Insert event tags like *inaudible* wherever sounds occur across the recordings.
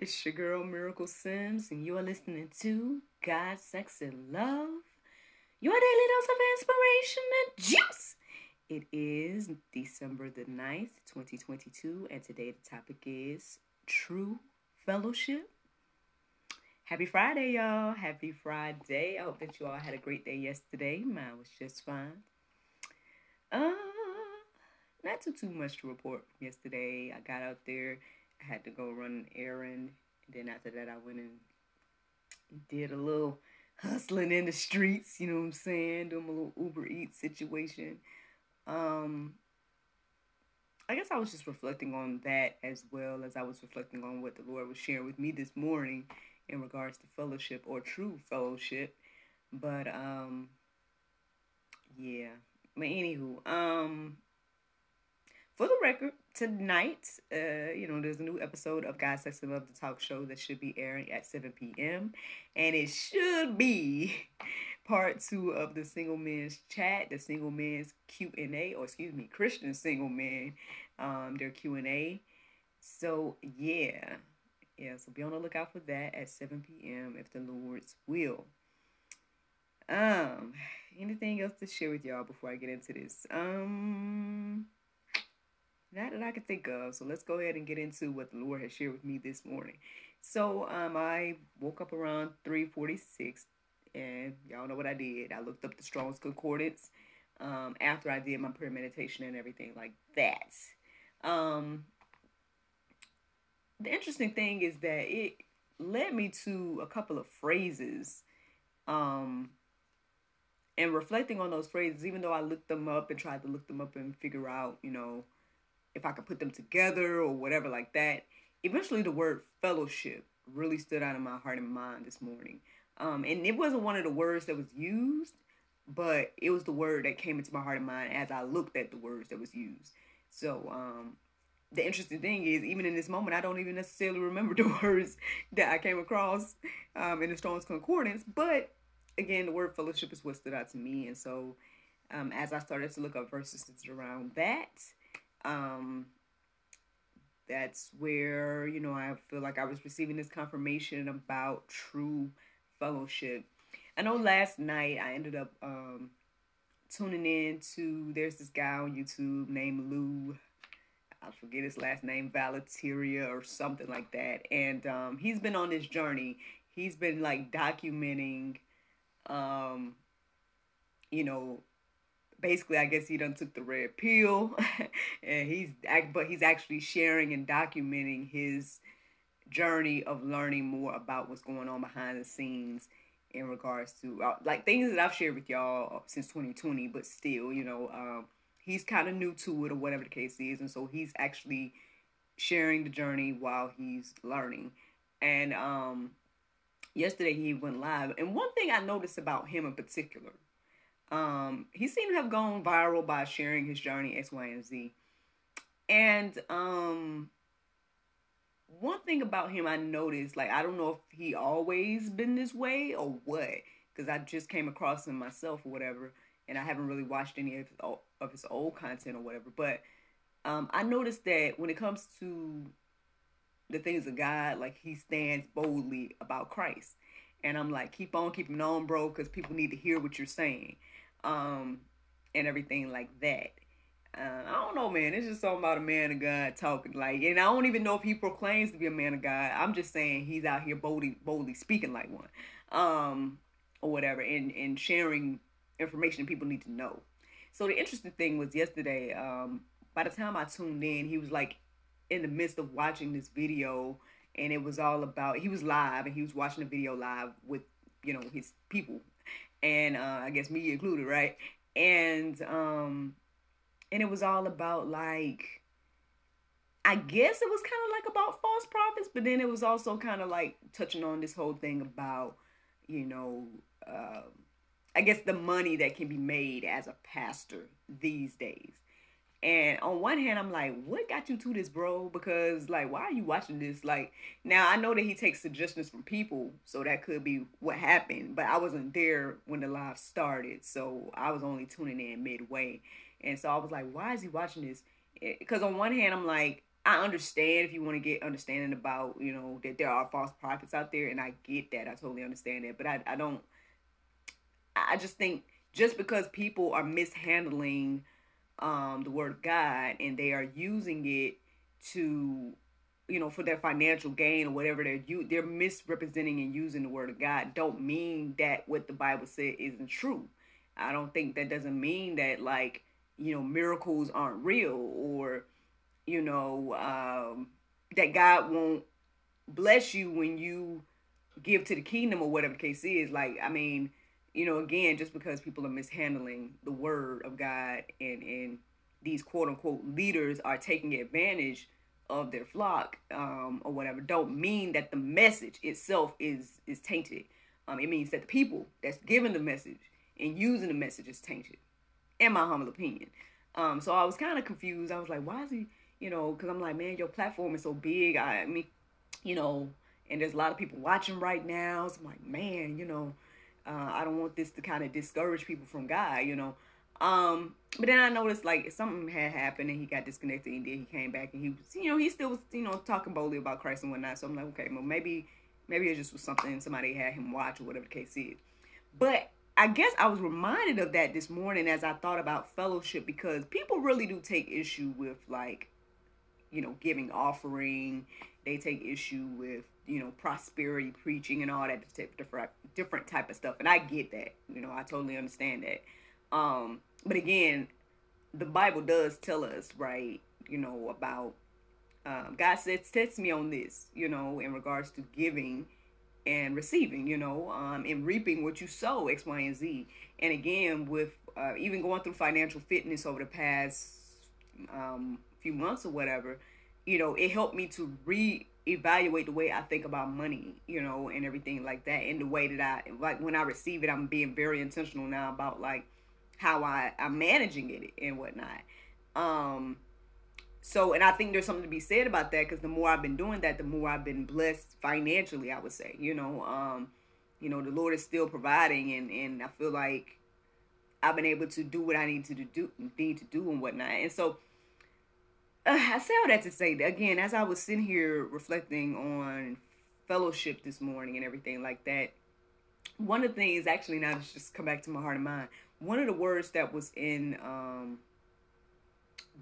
It's your girl Miracle Sims, and you are listening to God, Sex, and Love, your daily dose of inspiration and juice. It is December the 9th, 2022, and today the topic is True Fellowship. Happy Friday, y'all. Happy Friday. I hope that you all had a great day yesterday. Mine was just fine. Uh, not too too much to report yesterday. I got out there, I had to go run an errand, and then after that I went and did a little hustling in the streets, you know what I'm saying? Doing a little Uber Eats situation. Um I guess I was just reflecting on that as well as I was reflecting on what the Lord was sharing with me this morning in regards to fellowship or true fellowship. But um yeah. But anywho, um for the record, tonight, uh, you know, there's a new episode of God, Sex, and Love, the talk show that should be airing at 7 p.m. And it should be *laughs* part two of the single men's chat, the single men's Q&A, or excuse me, Christian single men, um, their Q&A. So, yeah. Yeah, so be on the lookout for that at 7 p.m. if the Lord's will. Um, anything else to share with y'all before I get into this? Um... Not that I can think of. So let's go ahead and get into what the Lord has shared with me this morning. So um, I woke up around 3:46, and y'all know what I did. I looked up the Strong's Concordance um, after I did my prayer meditation and everything like that. Um, the interesting thing is that it led me to a couple of phrases. Um, and reflecting on those phrases, even though I looked them up and tried to look them up and figure out, you know, if I could put them together or whatever like that. Eventually, the word fellowship really stood out in my heart and mind this morning. Um, and it wasn't one of the words that was used, but it was the word that came into my heart and mind as I looked at the words that was used. So, um, the interesting thing is, even in this moment, I don't even necessarily remember *laughs* the words that I came across um, in the Strong's Concordance. But again, the word fellowship is what stood out to me. And so, um, as I started to look up verses around that, um, that's where you know I feel like I was receiving this confirmation about true fellowship. I know last night I ended up um, tuning in to there's this guy on YouTube named Lou. I forget his last name, Valateria or something like that. And um, he's been on this journey. He's been like documenting, um, you know, basically I guess he done took the red pill *laughs* and he's but he's actually sharing and documenting his journey of learning more about what's going on behind the scenes in regards to uh, like things that I've shared with y'all since 2020 but still you know um, he's kind of new to it or whatever the case is and so he's actually sharing the journey while he's learning. And um yesterday he went live and one thing I noticed about him in particular um, he seemed to have gone viral by sharing his journey X, Y, and Z. And um, one thing about him I noticed, like I don't know if he always been this way or what, because I just came across him myself or whatever, and I haven't really watched any of his, of his old content or whatever. But um, I noticed that when it comes to the things of God, like he stands boldly about Christ. And I'm like, keep on keeping on, bro, because people need to hear what you're saying um, and everything like that. Uh, I don't know, man. It's just something about a man of God talking like, and I don't even know if he proclaims to be a man of God. I'm just saying he's out here boldly, boldly speaking like one, um, or whatever, and and sharing information people need to know. So the interesting thing was yesterday. Um, by the time I tuned in, he was like in the midst of watching this video, and it was all about. He was live, and he was watching the video live with you know his people and uh, I guess me included, right? And um, and it was all about like, I guess it was kind of like about false prophets, but then it was also kind of like touching on this whole thing about, you know, uh, I guess the money that can be made as a pastor these days. And on one hand, I'm like, what got you to this, bro? Because, like, why are you watching this? Like, now I know that he takes suggestions from people, so that could be what happened, but I wasn't there when the live started, so I was only tuning in midway. And so I was like, why is he watching this? Eh, because on one hand, I'm like, I understand if you want to get understanding about, you know, that there are false prophets out there, and I get that. I totally understand that, but I, I don't, I just think just because people are mishandling um, the word God and they are using it to, you know, for their financial gain or whatever they're you they're misrepresenting and using the word of God don't mean that what the Bible said isn't true. I don't think that doesn't mean that like, you know, miracles aren't real or, you know, um, that God won't bless you when you give to the kingdom or whatever the case is. Like, I mean, you know, again, just because people are mishandling the word of God and and these quote unquote leaders are taking advantage of their flock um, or whatever, don't mean that the message itself is is tainted. Um, it means that the people that's giving the message and using the message is tainted, in my humble opinion. Um, so I was kind of confused. I was like, why is he, you know, because I'm like, man, your platform is so big. I, I mean, you know, and there's a lot of people watching right now. So I'm like, man, you know, uh, I don't want this to kind of discourage people from God, you know. Um, but then I noticed like something had happened and he got disconnected and then he came back and he was, you know, he still was, you know, talking boldly about Christ and whatnot. So I'm like, okay, well maybe, maybe it just was something somebody had him watch or whatever the case is. But I guess I was reminded of that this morning as I thought about fellowship because people really do take issue with like, you know, giving offering. They take issue with you know, prosperity preaching and all that different different type of stuff. And I get that. You know, I totally understand that. Um, but again, the Bible does tell us, right, you know, about um, God says, test me on this, you know, in regards to giving and receiving, you know, um, and reaping what you sow, X, Y, and Z. And again, with uh, even going through financial fitness over the past um, few months or whatever, you know, it helped me to re evaluate the way I think about money, you know, and everything like that. And the way that I like when I receive it, I'm being very intentional now about like how I I'm managing it and whatnot. Um, so and I think there's something to be said about that because the more I've been doing that, the more I've been blessed financially. I would say, you know, um, you know, the Lord is still providing, and and I feel like I've been able to do what I need to do need to do and whatnot. And so uh, I say all that to say again, as I was sitting here reflecting on fellowship this morning and everything like that, one of the things actually now to just come back to my heart and mind. One of the words that was in um,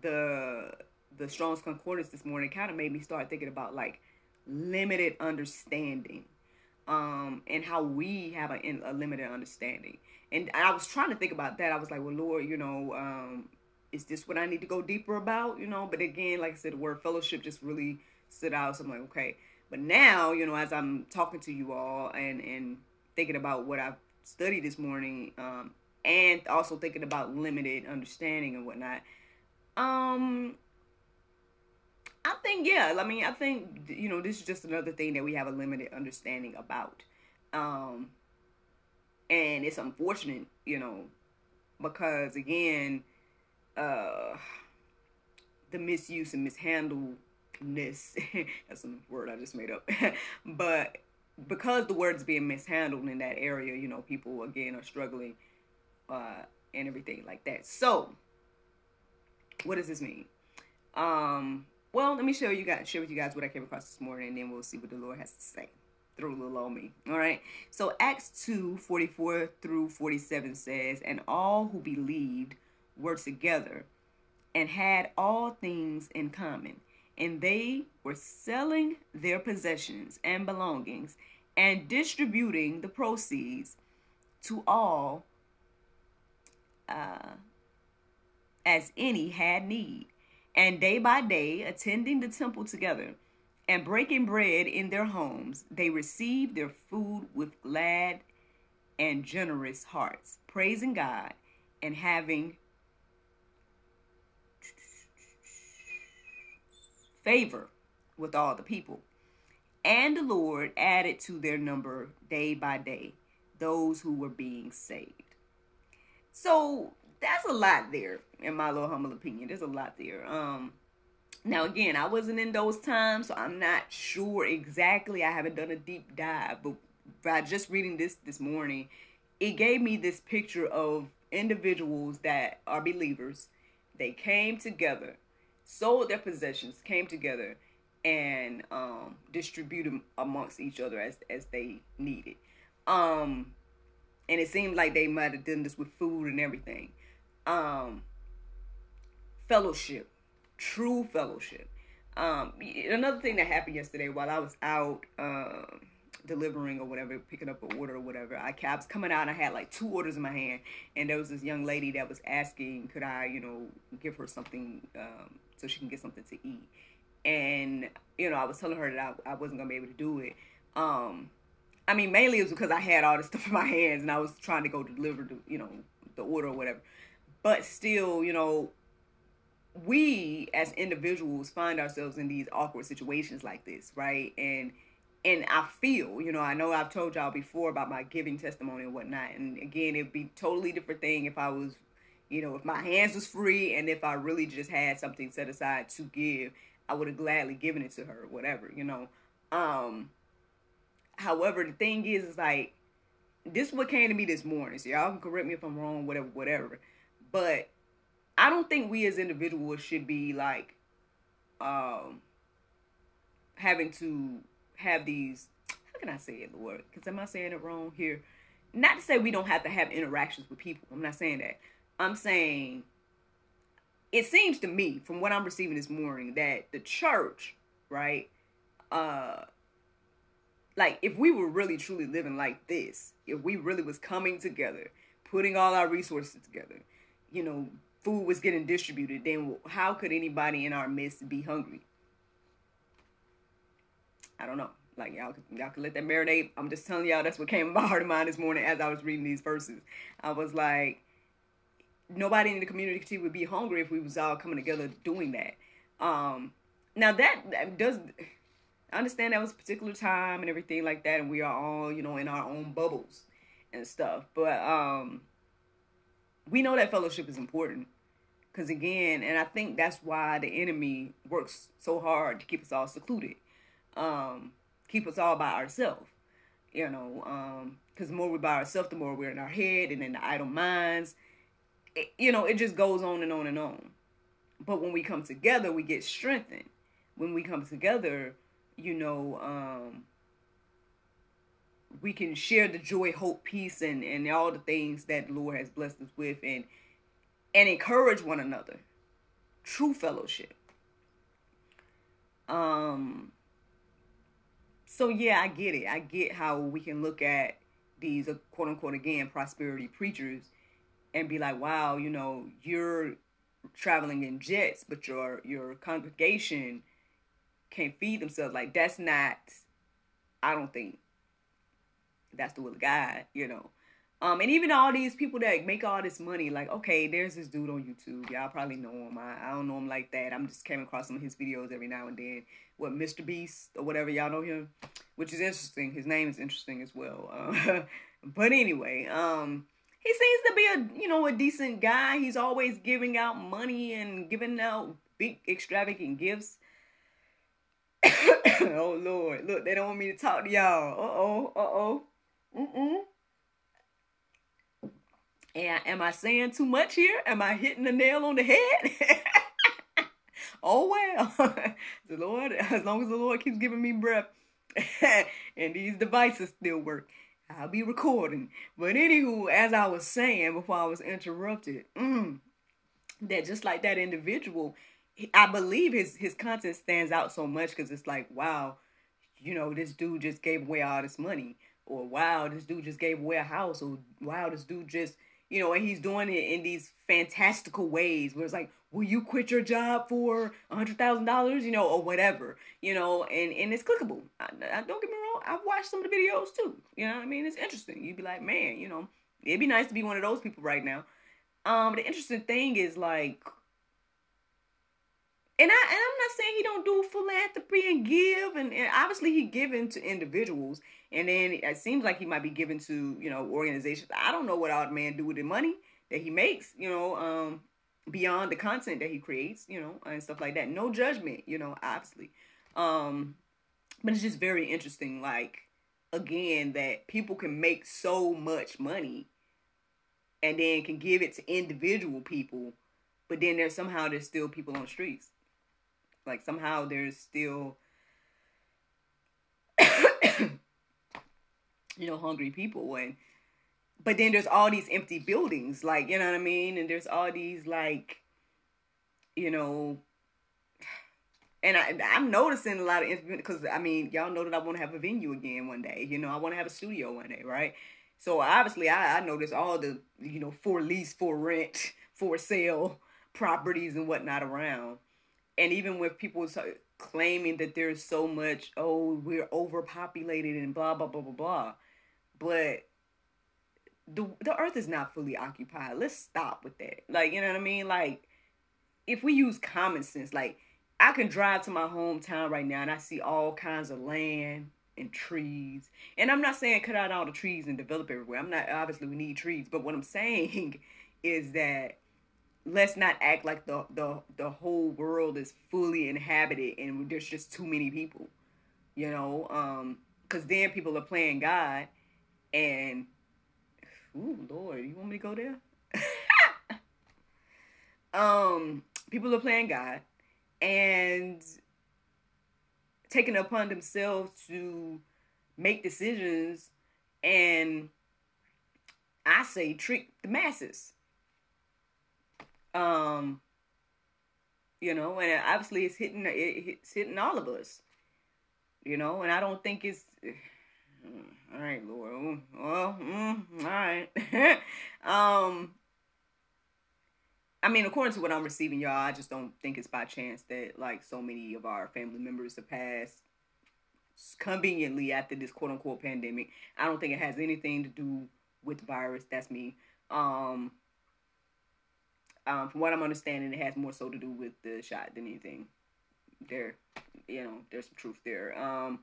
the the Strong's Concordance this morning kind of made me start thinking about like limited understanding um, and how we have a, a, limited understanding. And I was trying to think about that. I was like, well, Lord, you know, um, is this what I need to go deeper about? You know, but again, like I said, the word fellowship just really stood out. So I'm like, okay. But now, you know, as I'm talking to you all and and thinking about what I've studied this morning, um, and also thinking about limited understanding and whatnot, um, I think yeah. I mean, I think you know this is just another thing that we have a limited understanding about, um, and it's unfortunate, you know, because again uh, the misuse and mishandledness. *laughs* that's a word I just made up. *laughs* but because the word's being mishandled in that area, you know, people again are struggling uh, and everything like that. So, what does this mean? Um, well, let me show you guys, share with you guys what I came across this morning, and then we'll see what the Lord has to say through little old me. All right. So Acts 2, 44 through 47 says, And all who believed were together and had all things in common. And they were selling their possessions and belongings and distributing the proceeds to all uh, as any had need. And day by day, attending the temple together and breaking bread in their homes, they received their food with glad and generous hearts, praising God and having favor with all the people. And the Lord added to their number day by day those who were being saved. So that's a lot there, in my little humble opinion. There's a lot there. Um, now again, I wasn't in those times, so I'm not sure exactly. I haven't done a deep dive, but by just reading this this morning, it gave me this picture of individuals that are believers. They came together, sold their possessions, came together, and um, distributed amongst each other as as they needed. Um, and it seemed like they might have done this with food and everything. Um, fellowship, true fellowship. Um, another thing that happened yesterday while I was out. Um, delivering or whatever, picking up an order or whatever. I, I was coming out and I had like two orders in my hand, and there was this young lady that was asking, could I, you know, give her something um, so she can get something to eat. And you know, I was telling her that I, I wasn't gonna be able to do it. Um, I mean, mainly it was because I had all this stuff in my hands and I was trying to go deliver the, you know, the order or whatever. But still, you know, we as individuals find ourselves in these awkward situations like this, right? And and I feel, you know, I know I've told y'all before about my giving testimony and whatnot. And again, it'd be totally different thing if I was, you know, if my hands was free and if I really just had something set aside to give, I would have gladly given it to her, whatever, you know. Um, however, the thing is, is like, this is what came to me this morning. So y'all can correct me if I'm wrong, whatever, whatever. But I don't think we as individuals should be like, um, having to have these how can I say it, Lord? Because am I saying it wrong here? Not to say we don't have to have interactions with people. I'm not saying that. I'm saying it seems to me, from what I'm receiving this morning, that the church, right, uh like if we were really truly living like this, if we really was coming together, putting all our resources together, you know, food was getting distributed, then how could anybody in our midst be hungry? I don't know. Like y'all, y'all can let that marinate. I'm just telling y'all that's what came in my *laughs* heart and mind this morning as I was reading these verses. I was like, nobody in the community would be hungry if we was all coming together doing that. Um, now that, that does, I understand that was a particular time and everything like that, and we are all, you know, in our own bubbles and stuff. But um, we know that fellowship is important because again, and I think that's why the enemy works so hard to keep us all secluded um, keep us all by ourselves. You know, because um, the more we're by ourselves, the more we're in our head and in the idle minds. It, you know, it just goes on and on and on. But when we come together, we get strengthened. When we come together, you know, um, we can share the joy, hope, peace, and, and all the things that the Lord has blessed us with and and encourage one another. True fellowship. Um so yeah, I get it. I get how we can look at these uh, quote unquote again prosperity preachers and be like, wow, you know, you're traveling in jets, but your your congregation can't feed themselves. Like that's not. I don't think that's the will of God. You know. Um, and even all these people that make all this money, like, okay, there's this dude on YouTube. Y'all probably know him. I, I don't know him like that. I'm just came across some of his videos every now and then. What, Mr. Beast or whatever, y'all know him? Which is interesting. His name is interesting as well. Uh, *laughs* but anyway, um, he seems to be a, you know, a decent guy. He's always giving out money and giving out big extravagant gifts. *coughs* oh, Lord. Look, they don't want me to talk to y'all. Uh-oh, uh-oh. Mm-mm. And am I saying too much here? Am I hitting the nail on the head? *laughs* oh well. *laughs* the Lord, as long as the Lord keeps giving me breath *laughs* and these devices still work, I'll be recording. But anywho, as I was saying before I was interrupted, mm, that just like that individual, I believe his his content stands out so much because it's like, wow, you know, this dude just gave away all this money, or wow, this dude just gave away a house, or wow, this dude just you know, and he's doing it in these fantastical ways where it's like, will you quit your job for a hundred thousand dollars, you know, or whatever, you know, and and it's clickable. I, I, don't get me wrong, I've watched some of the videos too. You know what I mean? It's interesting. You'd be like, man, you know, it'd be nice to be one of those people right now. Um, the interesting thing is like, and I and I'm not saying he don't do philanthropy and give, and, and obviously he giving to individuals, and then it seems like he might be giving to you know organizations. I don't know what our man do with the money that he makes, you know, um, beyond the content that he creates, you know, and stuff like that. No judgment, you know, obviously. Um, but it's just very interesting, like, again, that people can make so much money and then can give it to individual people, but then there's somehow there's still people on the streets. Like somehow there's still *coughs* you know, hungry people and but then there's all these empty buildings, like you know what I mean, and there's all these like, you know, and I I'm noticing a lot of because I mean y'all know that I want to have a venue again one day. You know I want to have a studio one day, right? So obviously I I notice all the you know for lease, for rent, *laughs* for sale properties and whatnot around, and even with people claiming that there's so much oh we're overpopulated and blah blah blah blah blah, but the the earth is not fully occupied. Let's stop with that. Like, you know what I mean? Like if we use common sense, like I can drive to my hometown right now and I see all kinds of land and trees. And I'm not saying cut out all the trees and develop everywhere. I'm not obviously we need trees, but what I'm saying *laughs* is that let's not act like the the the whole world is fully inhabited and there's just too many people. You know, um cuz then people are playing God and Ooh, Lord, you want me to go there? *laughs* um, people are playing God and taking upon themselves to make decisions and I say trick the masses. Um, you know, and obviously it's hitting it's hitting all of us. You know, and I don't think it's *sighs* all right, Lord. Well, mm, all right. *laughs* um, I mean, according to what I'm receiving, y'all, I just don't think it's by chance that like so many of our family members have passed conveniently after this quote unquote pandemic. I don't think it has anything to do with the virus. That's me. Um, um, from what I'm understanding, it has more so to do with the shot than anything. There, you know, there's some truth there. Um,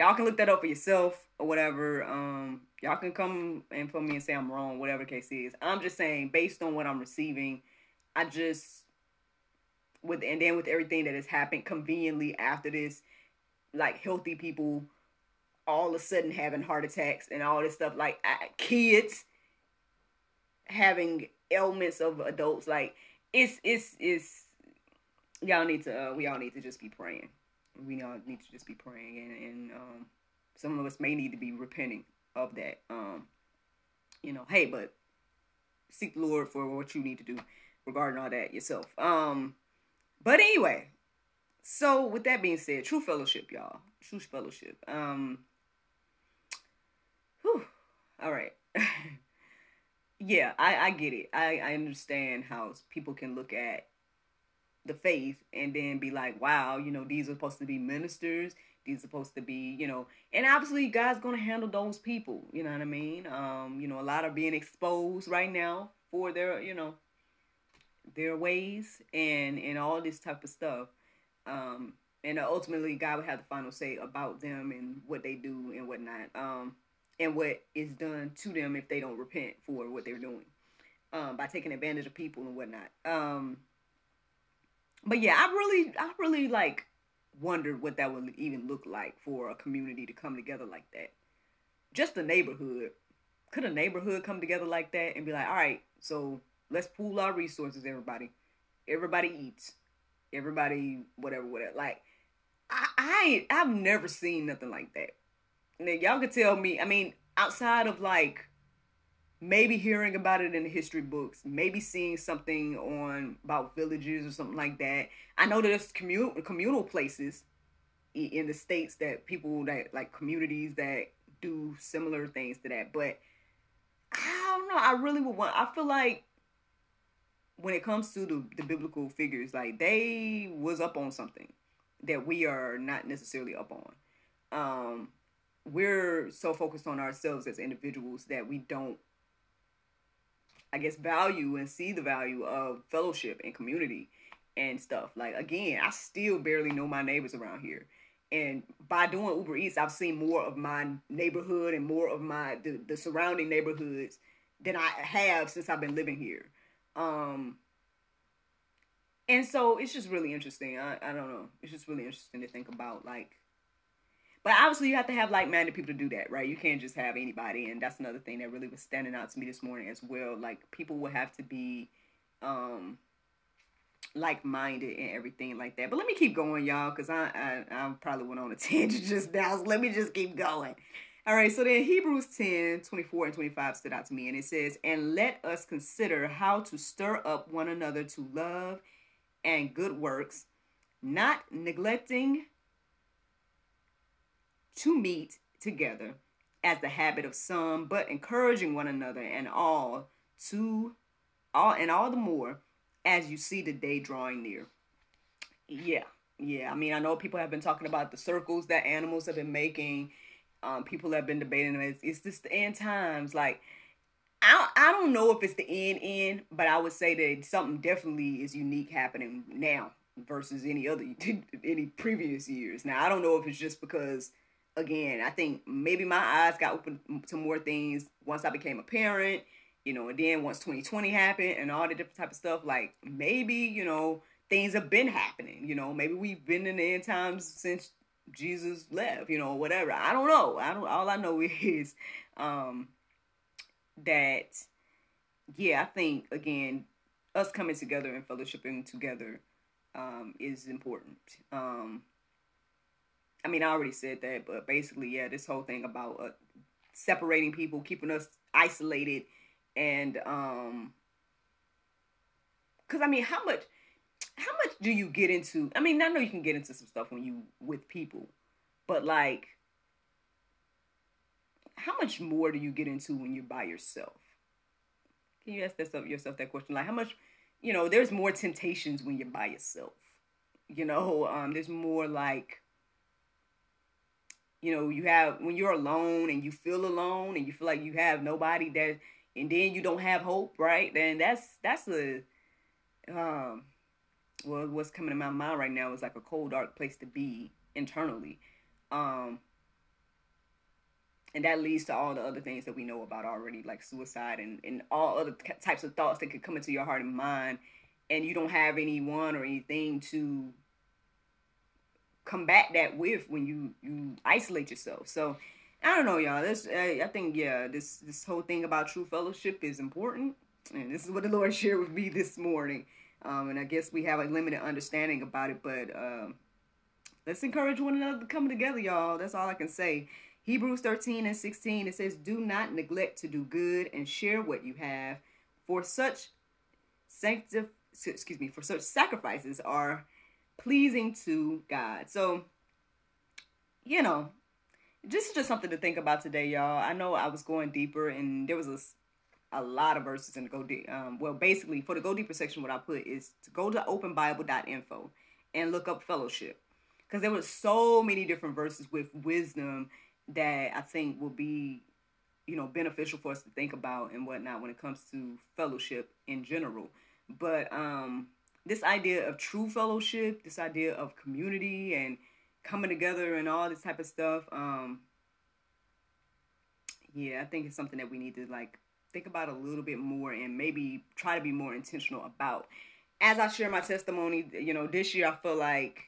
y'all can look that up for yourself or whatever. Um, y'all can come and put me and say I'm wrong, whatever the case is. I'm just saying, based on what I'm receiving, I just with and then with everything that has happened conveniently after this, like healthy people all of a sudden having heart attacks and all this stuff, like kids having ailments of adults, like it's it's it's y'all need to uh, we all need to just be praying we all need to just be praying and, and um, some of us may need to be repenting of that. Um, you know, hey, but seek the Lord for what you need to do regarding all that yourself. Um, but anyway, so with that being said, true fellowship, y'all. True fellowship. Um, whew, all right. *laughs* yeah, I, I get it. I, I understand how people can look at the faith and then be like, wow, you know, these are supposed to be ministers. These are supposed to be, you know, and obviously God's going to handle those people. You know what I mean? Um, you know, a lot are being exposed right now for their, you know, their ways and and all this type of stuff. Um, and ultimately, God will have the final say about them and what they do and whatnot. Um, and what is done to them if they don't repent for what they're doing. Um, by taking advantage of people and whatnot. Um, but yeah, I really, I really like wondered what that would even look like for a community to come together like that. Just a neighborhood. Could a neighborhood come together like that and be like, all right, so let's pool our resources, everybody. Everybody eats. Everybody, whatever, whatever. Like, I, I I've never seen nothing like that. Now, y'all could tell me, I mean, outside of like maybe hearing about it in the history books, maybe seeing something on about villages or something like that. I know there's communal communal places in the states that people that like communities that do similar things to that, but I don't know. I really would want. I feel like when it comes to the, the biblical figures, like they was up on something that we are not necessarily up on. Um, we're so focused on ourselves as individuals that we don't, I guess, value and see the value of fellowship and community and stuff. Like again, I still barely know my neighbors around here. And by doing Uber Eats, I've seen more of my neighborhood and more of my the, the surrounding neighborhoods than I have since I've been living here. Um, and so it's just really interesting. I, I don't know. It's just really interesting to think about like but obviously you have to have like-minded people to do that, right? You can't just have anybody and that's another thing that really was standing out to me this morning as well. Like people will have to be um like-minded and everything like that. But let me keep going, y'all, because I, I I probably went on a *laughs* tangent just now. So let me just keep going. All right, so then Hebrews 10, 24 and 25 stood out to me, and it says, And let us consider how to stir up one another to love and good works, not neglecting to meet together as the habit of some, but encouraging one another and all to all and all the more as you see the day drawing near. Yeah, yeah. I mean, I know people have been talking about the circles that animals have been making. Um, people have been debating it's, it's just the end times. Like, I I don't know if it's the end end, but I would say that something definitely is unique happening now versus any other *laughs* any previous years. Now I don't know if it's just because again, I think maybe my eyes got open to more things once I became a parent, you know, and then once 2020 happened and all the different type of stuff, like maybe, you know, things have been happening, you know, maybe we've been in the end times since Jesus left, you know, whatever. I don't know. I don't all I know *laughs* is um that yeah, I think again, us coming together and fellowshipping together um is important. Um I mean, I already said that, but basically, yeah, this whole thing about uh, separating people, keeping us isolated, and um, because I mean, how much, how much do you get into? I mean, I know you can get into some stuff when you with people, but like, how much more do you get into when you're by yourself? Can you ask that yourself that question? Like, how much, you know, there's more temptations when you're by yourself. You know, um, there's more like you know, you have when you're alone and you feel alone and you feel like you have nobody that and then you don't have hope, right? Then that's that's a um well what's coming to my mind right now is like a cold dark place to be internally. Um and that leads to all the other things that we know about already, like suicide and, and all other types of thoughts that could come into your heart and mind, and you don't have anyone or anything to combat that with when you you isolate yourself. So I don't know, y'all. This I, I think yeah, this this whole thing about true fellowship is important, and this is what the Lord *laughs* shared with me this morning. Um, and I guess we have a limited understanding about it, but um, let's encourage one another to come together, y'all. That's all I can say. Hebrews 13 and 16, it says, Do not neglect to do good and share what you have, for such sanctif- excuse me, for such sacrifices are pleasing to God. So, you know, this is just something to think about today, y'all. I know I was going deeper, and there was a, a lot of verses in the go deep. Um, well, basically, for the go deeper section, what I put is to go to openbible.info and look up fellowship, because there were so many different verses with wisdom that I think will be, you know, beneficial for us to think about and whatnot when it comes to fellowship in general. But um, this idea of true fellowship, this idea of community and coming together and all this type of stuff. Um, yeah, I think it's something that we need to like think about a little bit more and maybe try to be more intentional about. As I share my testimony, you know, this year I feel like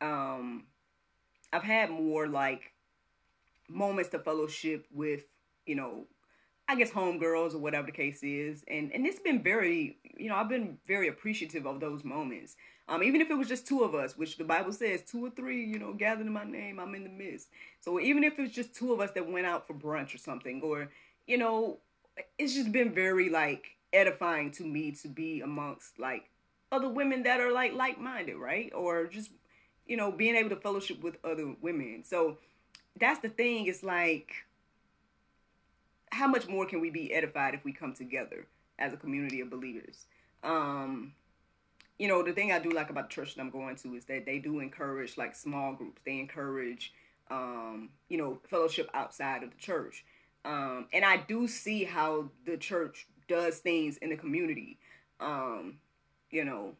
um I've had more like moments to fellowship with, you know, I guess homegirls or whatever the case is. And and it's been very, you know, I've been very appreciative of those moments. Um, even if it was just two of us, which the Bible says two or three, you know, gathered in my name, I'm in the midst. So even if it's just two of us that went out for brunch or something, or you know, it's just been very like edifying to me to be amongst like other women that are like like-minded, right? Or just you know, being able to fellowship with other women. So that's the thing. It's like how much more can we be edified if we come together as a community of believers? Um, you know, the thing I do like about the church that I'm going to is that they do encourage like small groups. They encourage, um, you know, fellowship outside of the church. Um, and I do see how the church does things in the community. Um, you know,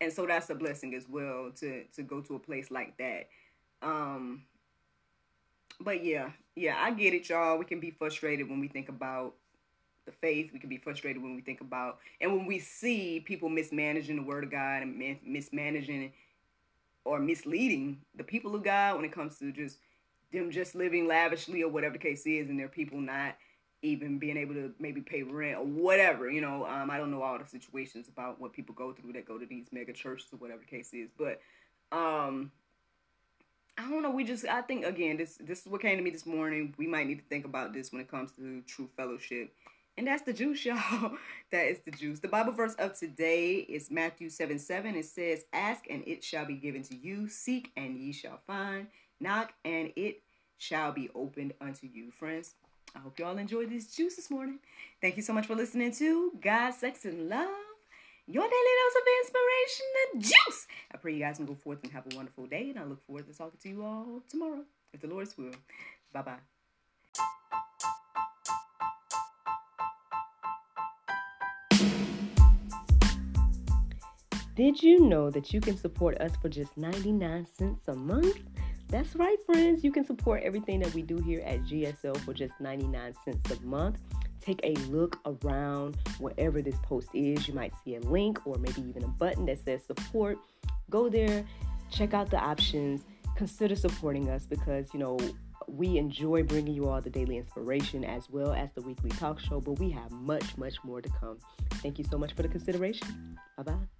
and so that's a blessing as well to to go to a place like that. Um, but yeah, yeah, I get it, y'all. We can be frustrated when we think about the faith. We can be frustrated when we think about and when we see people mismanaging the word of God and mismanaging or misleading the people of God when it comes to just them just living lavishly or whatever the case is, and their people not even being able to maybe pay rent or whatever. You know, um, I don't know all the situations about what people go through that go to these mega churches or whatever the case is, but um, I don't know. We just, I think again, this this is what came to me this morning. We might need to think about this when it comes to true fellowship and that's the juice, *laughs* y'all. that is the juice. The Bible verse of today is Matthew 7 7. It says, Ask and it shall be given to you. Seek and ye shall find. Knock and it shall be opened unto you. Friends, I hope y'all enjoyed this juice this morning. Thank you so much for listening to God, Sex, and Love. Your daily dose of inspiration and juice. I pray you guys can go forth and have a wonderful day, and I look forward to talking to you all tomorrow, if the Lord's will. Bye bye. Did you know that you can support us for just 99 cents a month? That's right, friends. You can support everything that we do here at GSL for just 99 cents a month. Take a look around wherever this post is. You might see a link or maybe even a button that says support. Go there, check out the options, consider supporting us because, you know, we enjoy bringing you all the daily inspiration as well as the weekly talk show, but we have much, much more to come. Thank you so much for the consideration. Bye bye.